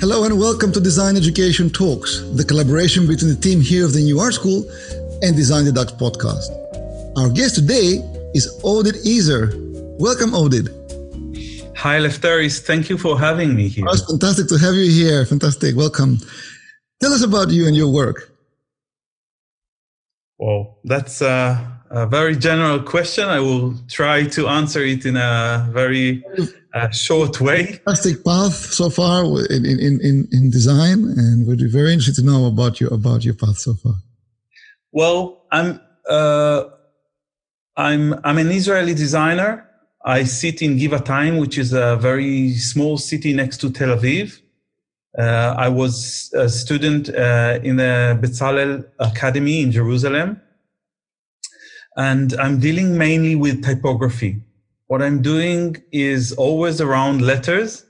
Hello and welcome to Design Education Talks, the collaboration between the team here of the New Art School and Design the Dutch podcast. Our guest today is Oded Ezer. Welcome, Oded. Hi, Lefteris. Thank you for having me here. Oh, it's fantastic to have you here. Fantastic. Welcome. Tell us about you and your work. Well, that's a, a very general question. I will try to answer it in a very a short way. Fantastic path so far in, in, in, in design, and we'd be very interested to know about you about your path so far. Well, I'm uh, I'm I'm an Israeli designer. I sit in Givatayim, which is a very small city next to Tel Aviv. Uh, I was a student uh, in the Bezalel Academy in Jerusalem, and I'm dealing mainly with typography what I'm doing is always around letters,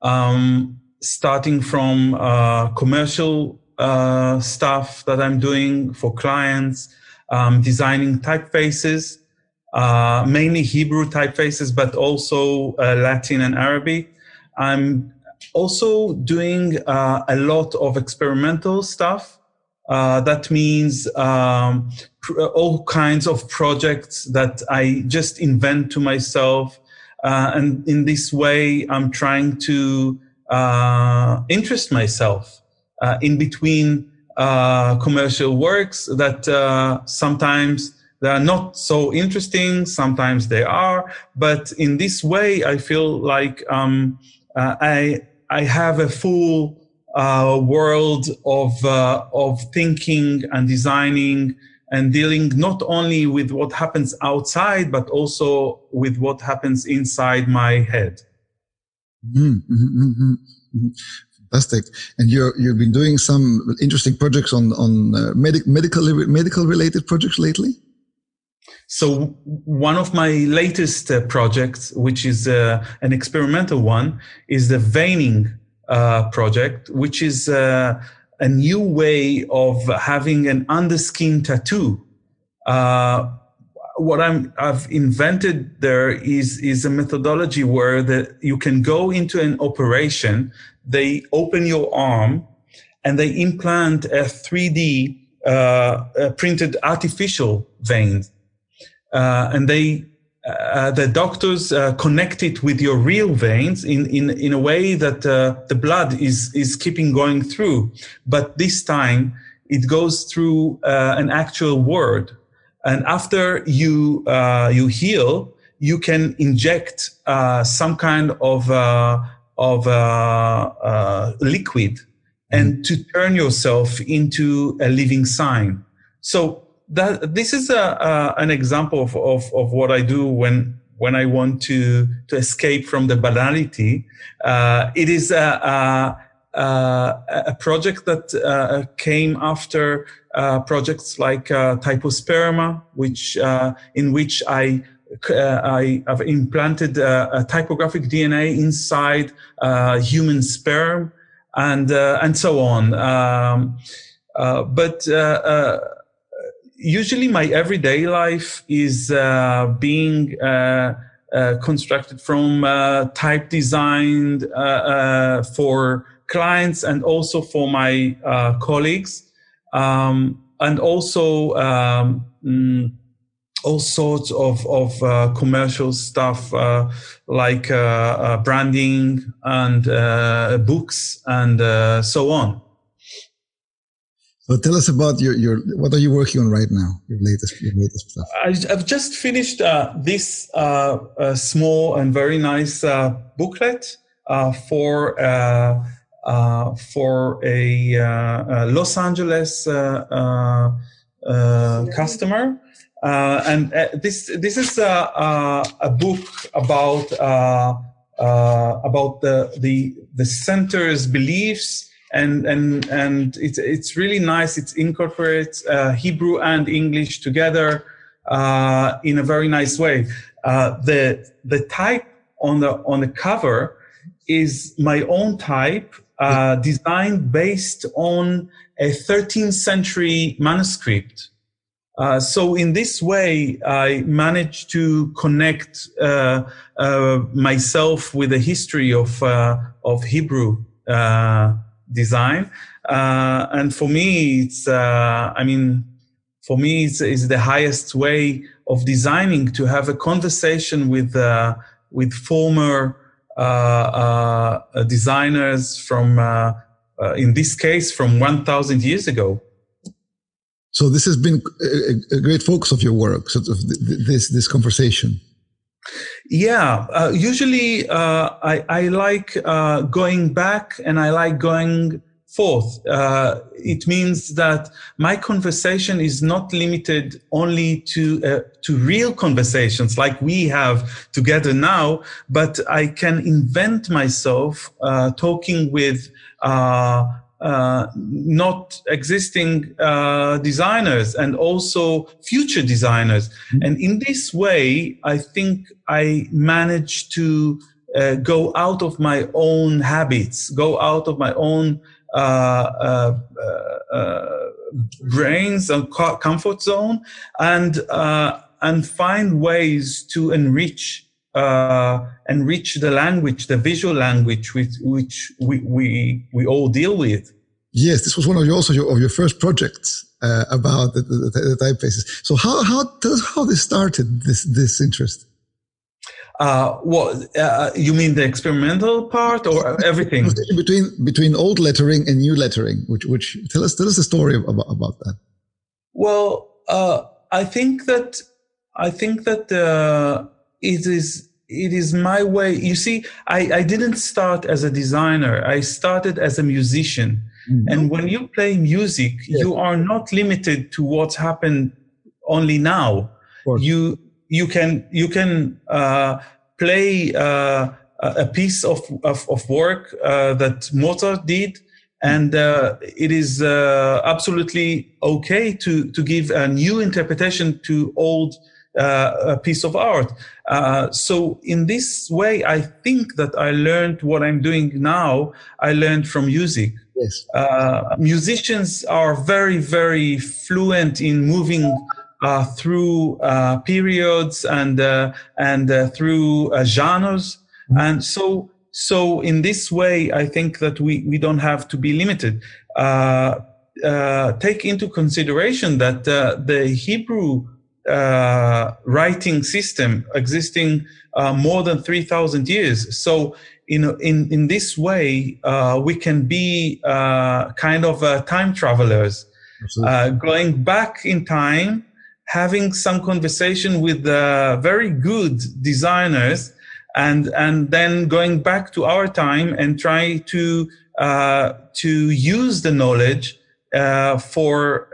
um, starting from uh, commercial uh, stuff that I'm doing for clients, um, designing typefaces, uh, mainly Hebrew typefaces, but also uh, Latin and Arabic. I'm also doing uh, a lot of experimental stuff. Uh, that means um, pr- all kinds of projects that I just invent to myself. Uh, and in this way, I'm trying to uh, interest myself uh, in between uh, commercial works that uh, sometimes they are not so interesting, sometimes they are. But in this way, I feel like um, I I have a full uh, world of uh, of thinking and designing and dealing not only with what happens outside but also with what happens inside my head. Mm-hmm, mm-hmm, mm-hmm. Fantastic! And you you've been doing some interesting projects on on uh, medic, medical medical related projects lately. So one of my latest uh, projects, which is uh, an experimental one, is the veining uh, project, which is uh, a new way of having an underskin tattoo. Uh, what I'm, I've invented there is, is a methodology where the, you can go into an operation, they open your arm and they implant a 3D uh, printed artificial vein. Uh, and they uh, the doctors uh, connect it with your real veins in, in, in a way that uh, the blood is, is keeping going through. But this time it goes through uh, an actual word. And after you, uh, you heal, you can inject uh, some kind of, of liquid and mm. to turn yourself into a living sign. So that this is a, an example of, of, of what I do when when I want to to escape from the banality. Uh, it is a, a, a project that uh, came after uh, projects like uh, Typosperma, which uh, in which I uh, I have implanted a typographic DNA inside human sperm, and and so on. Um, but usually my everyday life is uh, being uh, uh, constructed from uh, type designed uh, uh, for clients and also for my colleagues. Um, and also um, mm, all sorts of, of commercial stuff like branding and books and so on so tell us about your, your what are you working on right now? Your latest your latest stuff. I, have just finished uh, this uh, small and very nice uh, booklet uh, for uh, uh, for a, a, Los Angeles customer, and this this is a, a book about about the the the center's beliefs and and and it's it's really nice. It incorporates uh, Hebrew and English together uh, in a very nice way. Uh, the the type on the on the cover is my own type, uh, designed based on a 13th century manuscript. Uh, so in this way, I managed to connect uh, uh, myself with the history of uh, of Hebrew uh, design. Uh, and for me, it's, uh, I mean, for me, it's, it's, the highest way of designing to have a conversation with, uh, with former uh, uh, designers from, in this case, from 1000 years ago. So this has been a, a great focus of your work, sort of this, this conversation. Yeah, uh, usually uh, I, I, like uh, going back and I like going forth. Uh, it means that my conversation is not limited only to uh, to real conversations like we have together now, but I can invent myself uh, talking with uh, not existing uh, designers and also future designers. Mm-hmm. And in this way, I think I managed to uh, go out of my own habits, go out of my own uh, uh, uh, brains and comfort zone, and and find ways to enrich uh, enrich the language, the visual language, with which we, we, we all deal with. Yes, this was one of your, also your, of your first projects uh, about the, the, the, typefaces. So how how tell us how this started this this interest. Uh, what uh, you mean the experimental part or everything between between old lettering and new lettering? Which which tell us tell us the story about about that. Well, uh, I think that I think that uh, it is it is my way. You see, I, I didn't start as a designer. I started as a musician. Mm-hmm. And when you play music, yes. you are not limited to what's happened only now. You you can you can uh, play uh, a piece of of, of work uh, that Mozart did, and uh, it is uh, absolutely okay to to give a new interpretation to old uh, a piece of art. Uh, so in this way, I think that I learned what I'm doing now. I learned from music. Yes. Uh, musicians are very, very fluent in moving uh, through uh, periods and uh, and through genres, mm-hmm. and so so in this way, I think that we we don't have to be limited. Uh uh take into consideration that the Hebrew uh, writing system existing uh, more than 3000 years. So in in in this way uh, we can be uh, kind of uh, time travelers. Uh, going back in time having some conversation with very good designers and and then going back to our time and try to to use the knowledge for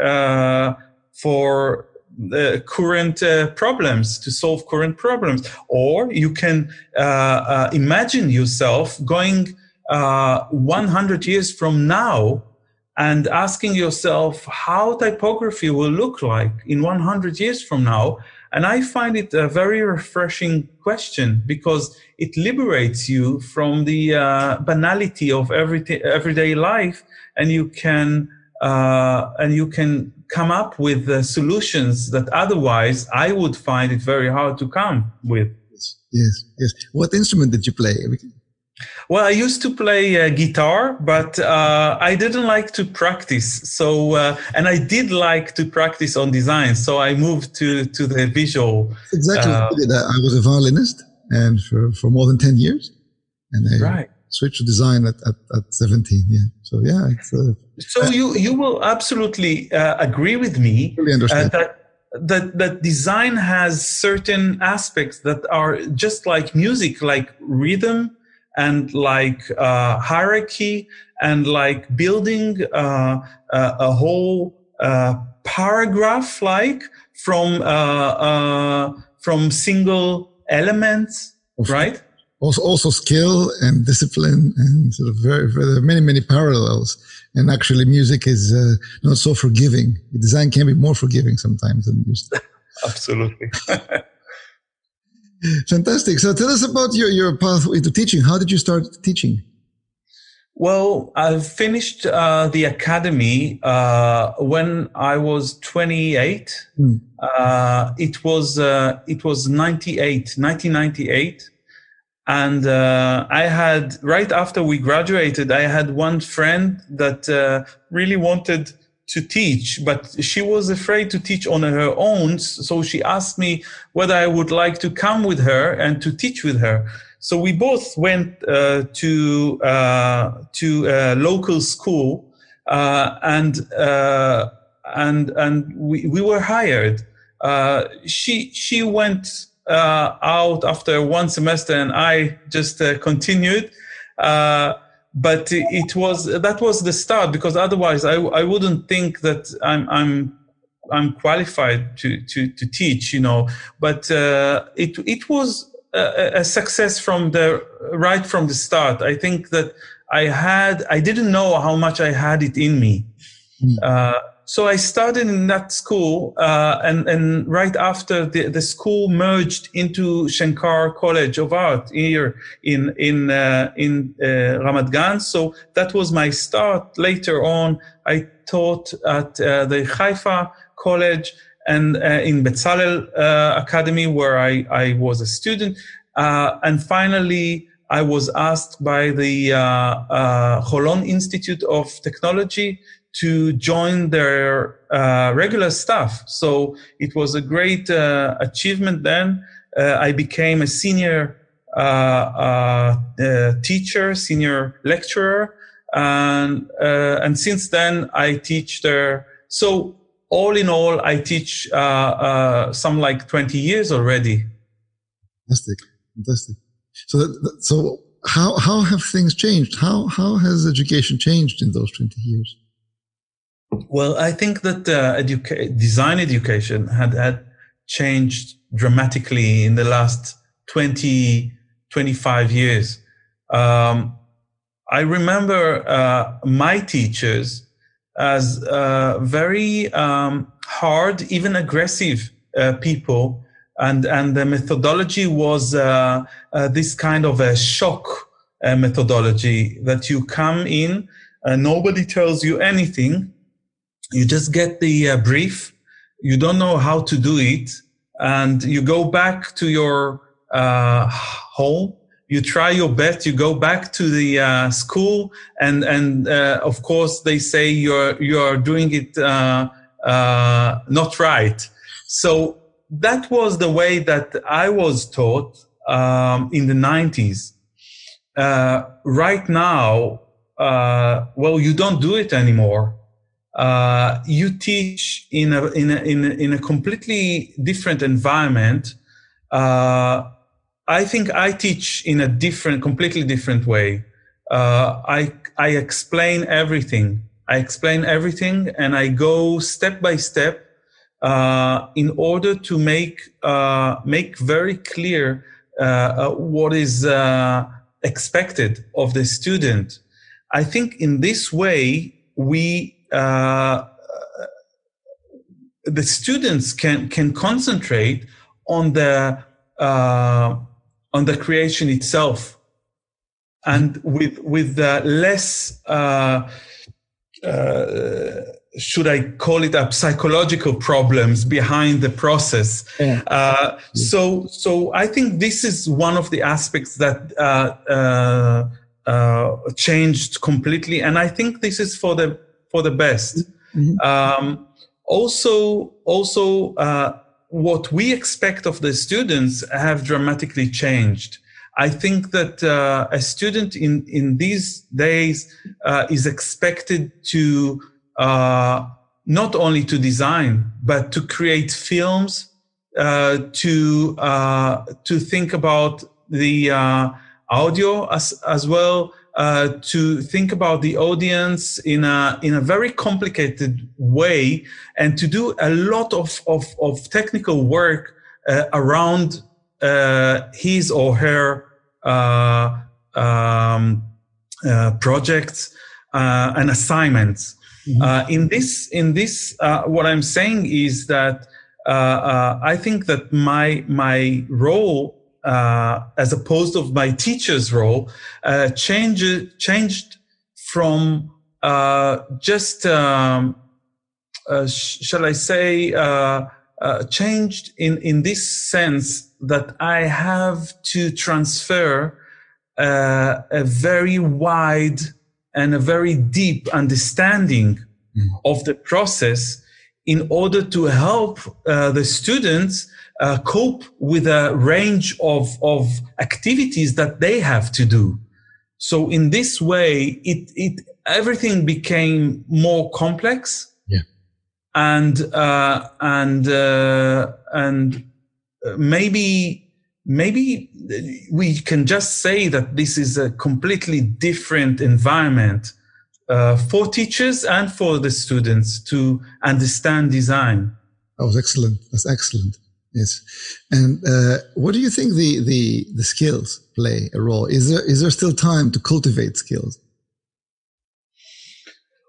for the current uh, problems to solve current problems. Or you can uh, uh, imagine yourself going uh, 100 years from now and asking yourself how typography will look like in 100 years from now. And i find it a very refreshing question because it liberates you from the uh, banality of everyday, everyday life and you can uh, and you can come up with uh, solutions that otherwise I would find it very hard to come with. Yes, yes. What instrument did you play? Well, I used to play uh, guitar, but uh, I didn't like to practice. So, uh, and I did like to practice on design. So I moved to to the visual. Exactly. Uh, I was a violinist, and for, for more than ten years, and I right switch to design at, at, at 17 yeah so yeah it's uh, so uh, you you will absolutely uh, agree with me really. Uh, that that that design has certain aspects that are just like music like rhythm and like uh, hierarchy and like building uh, a whole paragraph like from from single elements right also also skill and discipline and sort of very, very many many parallels. And actually music is uh, not so forgiving. Design can be more forgiving sometimes than music. Absolutely. Fantastic. So tell us about your your path into teaching. How did you start teaching? Well, I finished uh, the academy uh, when I was 28. Mm. Uh, it was uh, it was 98, 1998, and uh, I had right after we graduated, I had one friend that uh, really wanted to teach, but she was afraid to teach on her own. So she asked me whether I would like to come with her and to teach with her. So we both went uh, to uh, to a local school, uh, and uh, and and we, we were hired. Uh, she she went uh, out after one semester, and I just continued. But it was that was the start because otherwise I, I wouldn't think that I'm I'm I'm qualified to to to teach you know. But uh, it it was a, a, success from the right from the start. I think that I had I didn't know how much I had it in me. Mm. uh, so I started in that school, uh, and and right after the, the school merged into Shenkar College of Art here in in uh, in uh, Ramat Gan. So that was my start. Later on, I taught at uh, the Haifa College and uh, in Bezalel uh, Academy, where I I was a student, and finally. I was asked by the Holon Institute of Technology to join their uh, regular staff. So it was a great uh, achievement then. Uh, I became a senior uh, uh, uh, teacher, senior lecturer, and and since then I teach there. So all in all, I teach some like twenty years already. Fantastic, fantastic. So so how how have things changed? How how has education changed in those twenty years? Well, I think that uh, educa- design education had, had changed dramatically in the last 20, 25 years. Um, I remember uh, my teachers as uh, very um, hard, even aggressive uh, people, and and the methodology was uh, uh, this kind of a shock methodology that you come in, nobody tells you anything, you just get the uh, brief you don't know how to do it and you go back to your uh, home you try your best you go back to the uh, school and and uh, of course they say you're you're doing it uh, uh, not right. So that was the way that i was taught um, in the 90s right now well you don't do it anymore uh, you teach in a, in a, in a, in a completely different environment. Uh, I think I teach in a different, completely different way. Uh, I, I explain everything. I explain everything and I go step by step, uh, in order to make, uh, make very clear, uh, what is, expected of the student. I think in this way, we uh, the students can can concentrate on the uh, on the creation itself, and with with the less. Uh, uh, should I call it a psychological problems behind the process? Yeah. Uh, so, so I think this is one of the aspects that uh, uh, uh changed completely, and I think this is for the for the best. Mm-hmm. Um, also, also uh, what we expect of the students have dramatically changed. I think that uh, a student in in these days uh, is expected to uh, not only to design but to create films, uh, to uh, to think about the audio as as well uh, to think about the audience in a in a very complicated way and to do a lot of of, of technical work uh, around uh, his or her uh, um, uh, projects and assignments. Mm-hmm. in this in this uh what I'm saying is that uh I think that my my role uh, as opposed of my teacher's role, uh, changed changed from uh, just um, uh, sh- shall I say uh, uh, changed in in this sense that I have to transfer uh, a very wide and a very deep understanding mm. of the process in order to help uh, the students uh, cope with a range of, of activities that they have to do. So in this way, it, it, everything became more complex. Yeah. And, uh, and, uh, and maybe, maybe we can just say that this is a completely different environment uh, for teachers and for the students to understand design. That was excellent. That's excellent. Yes. And uh, what do you think the, the, the skills play a role? Is there, is there still time to cultivate skills?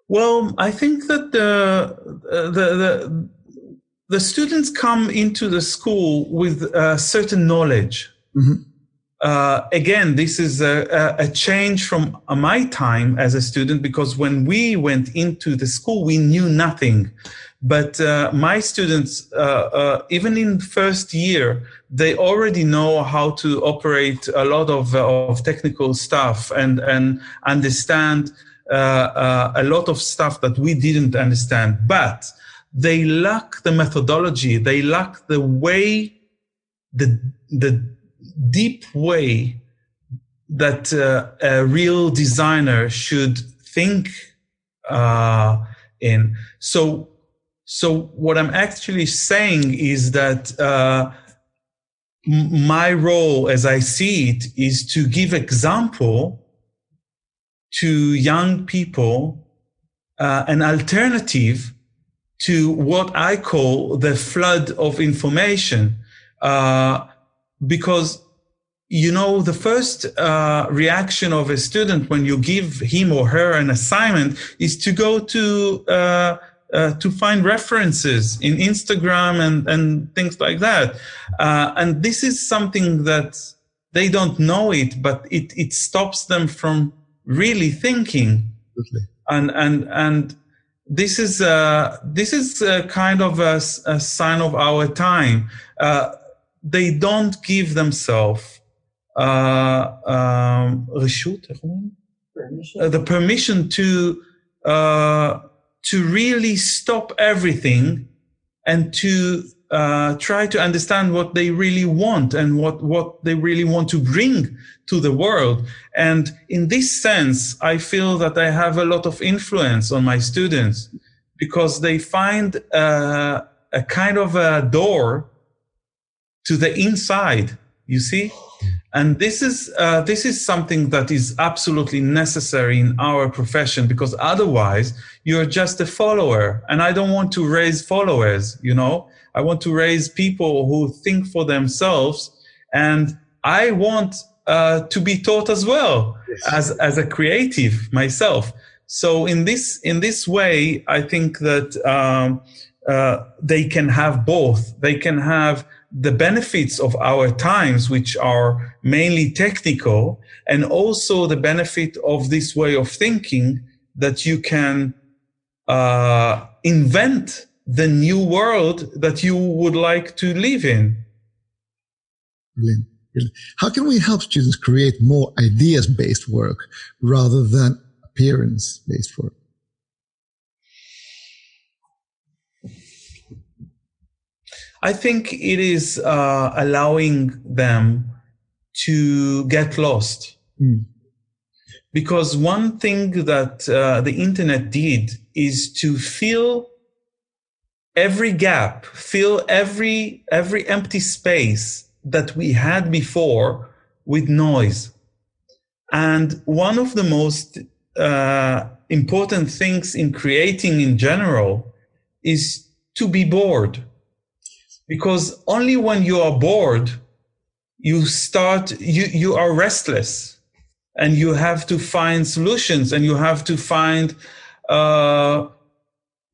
Well, I think that the, the, the, the students come into the school with a certain knowledge. Mm-hmm. Uh, again, this is a, a, change from my time as a student because when we went into the school, we knew nothing. But uh, my students, uh, uh, even in first year, they already know how to operate a lot of, of technical stuff and, and understand uh, uh, a lot of stuff that we didn't understand. But they lack the methodology. They lack the way, the, the deep way that uh, a real designer should think in. So so what I'm actually saying is that uh, my role, as I see it, is to give example to young people uh, an alternative to what I call the flood of information, uh, because you know the first uh, reaction of a student when you give him or her an assignment is to go to uh, to find references in Instagram and, and things like that. Uh, and this is something that they don't know it, but it, it stops them from really thinking. Absolutely. And, and, and this is, uh, this is a kind of a, a sign of our time. Uh, they don't give themselves, uh, um. Uh, the permission to, uh, to really stop everything and to uh, try to understand what they really want and what, what they really want to bring to the world. And in this sense, I feel that I have a lot of influence on my students because they find uh, a kind of a door to the inside, you see? And this is uh, this is something that is absolutely necessary in our profession because otherwise you're just a follower. And I don't want to raise followers. You know, I want to raise people who think for themselves, and I want uh, to be taught as well yes. as as a creative myself. So in this in this way, I think that um, uh, they can have both. They can have the benefits of our times, which are mainly technical, and also the benefit of this way of thinking that you can uh, invent the new world that you would like to live in. Brilliant. Brilliant. How can we help students create more ideas based work rather than appearance based work? I think it is uh, allowing them to get lost. Mm. Because one thing that uh, the internet did is to fill every gap, fill every, every empty space that we had before with noise. And one of the most uh, important things in creating in general is to be bored because only when you are bored you start you you are restless. And you have to find solutions and you have to find uh,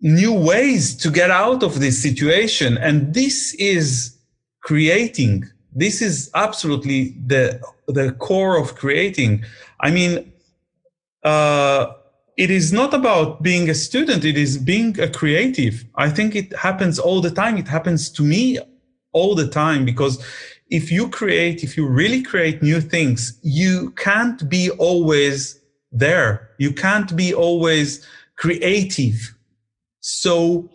new ways to get out of this situation. And this is creating. This is absolutely the the core of creating. I mean uh, it is not about being a student it is being a creative i think it happens all the time it happens to me all the time because if you create, if you really create new things, you can't be always there. You can't be always creative. So,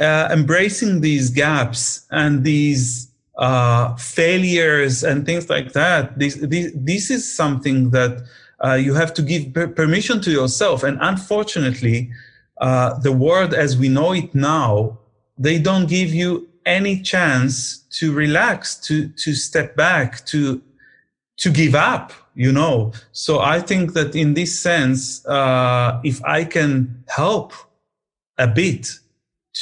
uh, embracing these gaps and these uh, failures and things like that, this, this, this is something that uh, you have to give per- permission to yourself. And unfortunately, uh, the world as we know it now, they don't give you any chance to relax, to, to step back, to, to give up, you know. So I think that in this sense, uh, if I can help a bit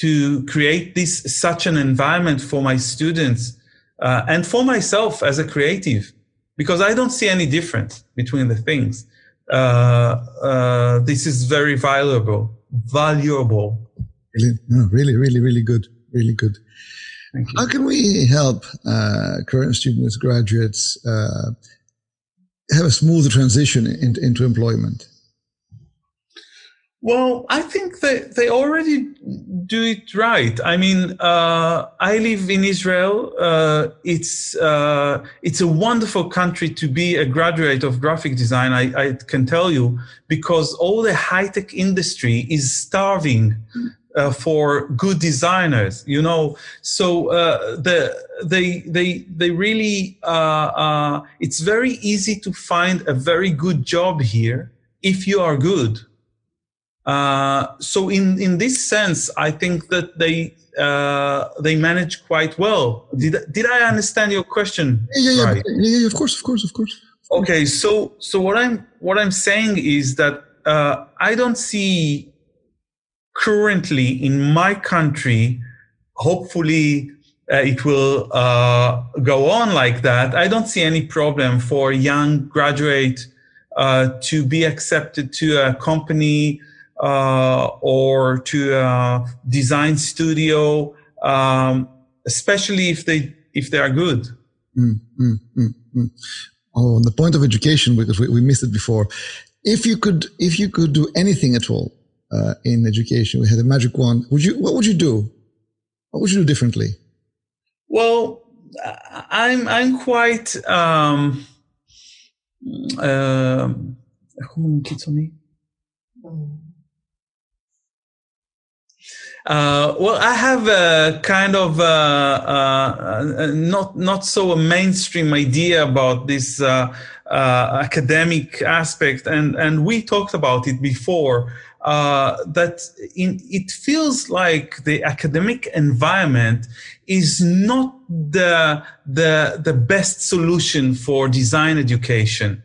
to create this, such an environment for my students, uh, and for myself as a creative, because I don't see any difference between the things. Uh, uh, this is very valuable, valuable. Really, no, really, really, really good, really good. How can we help uh, current students, graduates, uh, have a smoother transition in, into employment? Well, I think that they already do it right. I mean, uh, I live in Israel. Uh, it's uh, it's a wonderful country to be a graduate of graphic design. I, I can tell you because all the high tech industry is starving uh, for good designers. You know, so uh, the they they they really uh, it's very easy to find a very good job here if you are good uh, so in in this sense, I think that they uh, they manage quite well. Did did I understand your question? Yeah, yeah, right? yeah, yeah, Of course, of course, of course. Okay, so so what I'm what I'm saying is that uh, I don't see currently in my country. Hopefully, uh, it will uh, go on like that. I don't see any problem for a young graduate uh, to be accepted to a company uh, or to a design studio, um, especially if they if they are good. Mm, mm, mm, mm. oh, on the point of education, because we, we, missed it before. If you could, if you could do anything at all uh, in education, we had a magic wand. Would you? What would you do? What would you do differently? Well, I'm I'm quite. Um, uh, uh, well, I have a kind of uh, uh, not not so a mainstream idea about this uh, uh, academic aspect, and and we talked about it before. Uh, that in, it feels like the academic environment is not the the the best solution for design education.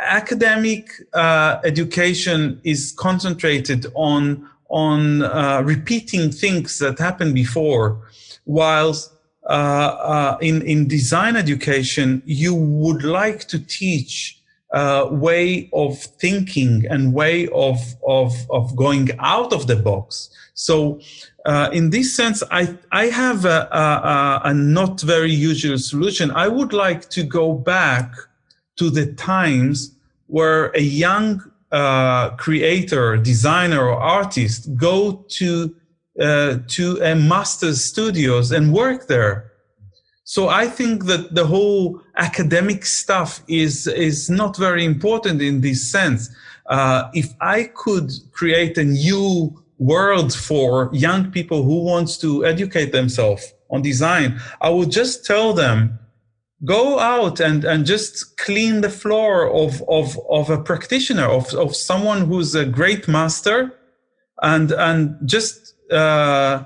Academic education is concentrated on on uh, repeating things that happened before, whilst uh, uh, in in design education you would like to teach uh, way of thinking and way of of of going out of the box. So. Uh, in this sense, I, I have a, a, a not very usual solution. I would like to go back to the times where a young uh, creator, designer, or artist go to uh, to a master's studios and work there. So I think that the whole academic stuff is is not very important in this sense. Uh, if I could create a new world for young people who wants to educate themselves on design, I would just tell them go out and, and just clean the floor of, of, of a practitioner, of, of someone who's a great master and, and just, uh,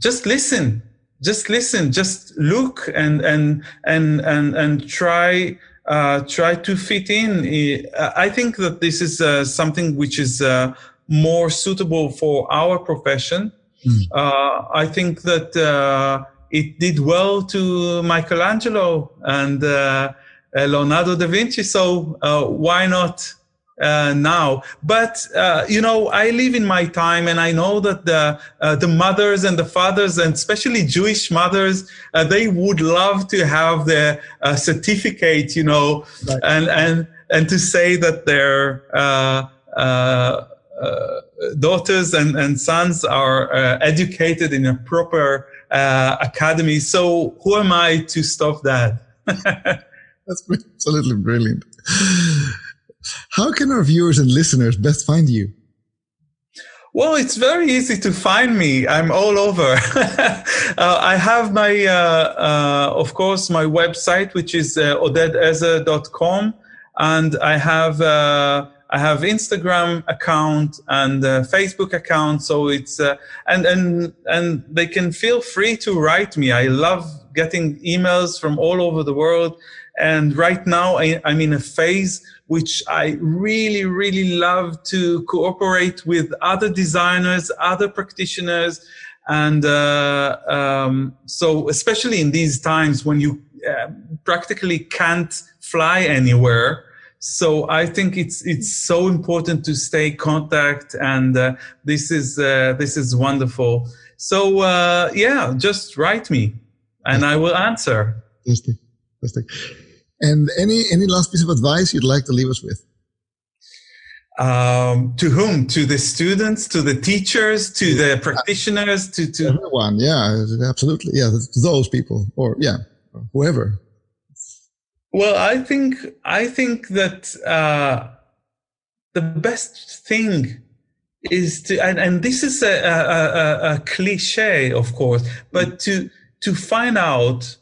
just listen, just listen, just look and, and, and, and, and try, uh, try to fit in. I think that this is uh, something which is uh, more suitable for our profession. Mm. I think that uh, it did well to Michelangelo and uh, uh, Leonardo da Vinci. So uh, why not uh, now? But uh, you know, I live in my time, and I know that the uh, the mothers and the fathers, and especially Jewish mothers, they would love to have their certificate, you know, right. and and and to say that their daughters and, and sons are educated in a proper uh, academy. So who am I to stop that? That's absolutely brilliant. How can our viewers and listeners best find you? Well, it's very easy to find me. I'm all over. uh, I have my, uh, uh, of course, my website, which is uh, odedezer.com. And I have, uh, I have Instagram account and uh, Facebook account. So it's, uh, and, and, and they can feel free to write me. I love getting emails from all over the world. And right now I, I'm in a phase which I really, really love to cooperate with other designers, other practitioners. And uh, um, so, especially in these times when you uh, practically can't fly anywhere, so I think it's it's so important to stay contact, and uh, this is uh, this is wonderful. So uh, yeah, just write me, and I will answer. Fantastic, fantastic. And any any last piece of advice you'd like to leave us with? Um, to whom? To the students, to the teachers, to the practitioners, to to everyone. Yeah, absolutely. Yeah, those people, or yeah, whoever. Well, I think I think that uh, the best thing is to, and, and this is a, a, a, a cliche, of course, but to to find out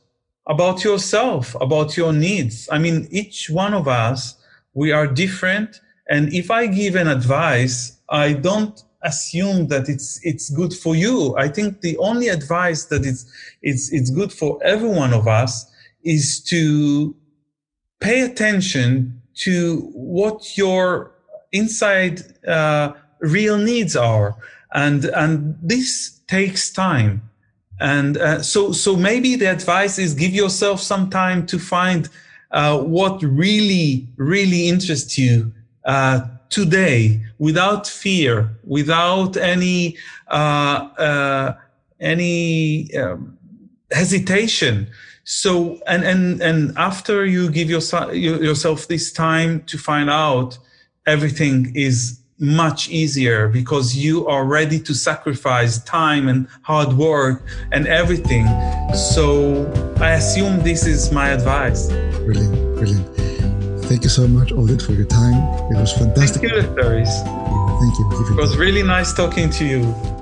about yourself, about your needs. I mean, each one of us, we are different. And if I give an advice, I don't assume that it's, it's good for you. I think the only advice that it's, it's, it's good for every one of us is to pay attention to what your inside, uh, real needs are. And, and this takes time and uh, so, so maybe the advice is give yourself some time to find uh, what really, really interests you uh, today, without fear, without any uh, uh, any um, hesitation. So, and and and after you give yourself yourself this time to find out, everything is much easier because you are ready to sacrifice time and hard work and everything. So I assume this is my advice. Brilliant, brilliant. Thank you so much, Oded, for your time. It was fantastic. Thank you, Thank you. Thank you. It was really nice talking to you.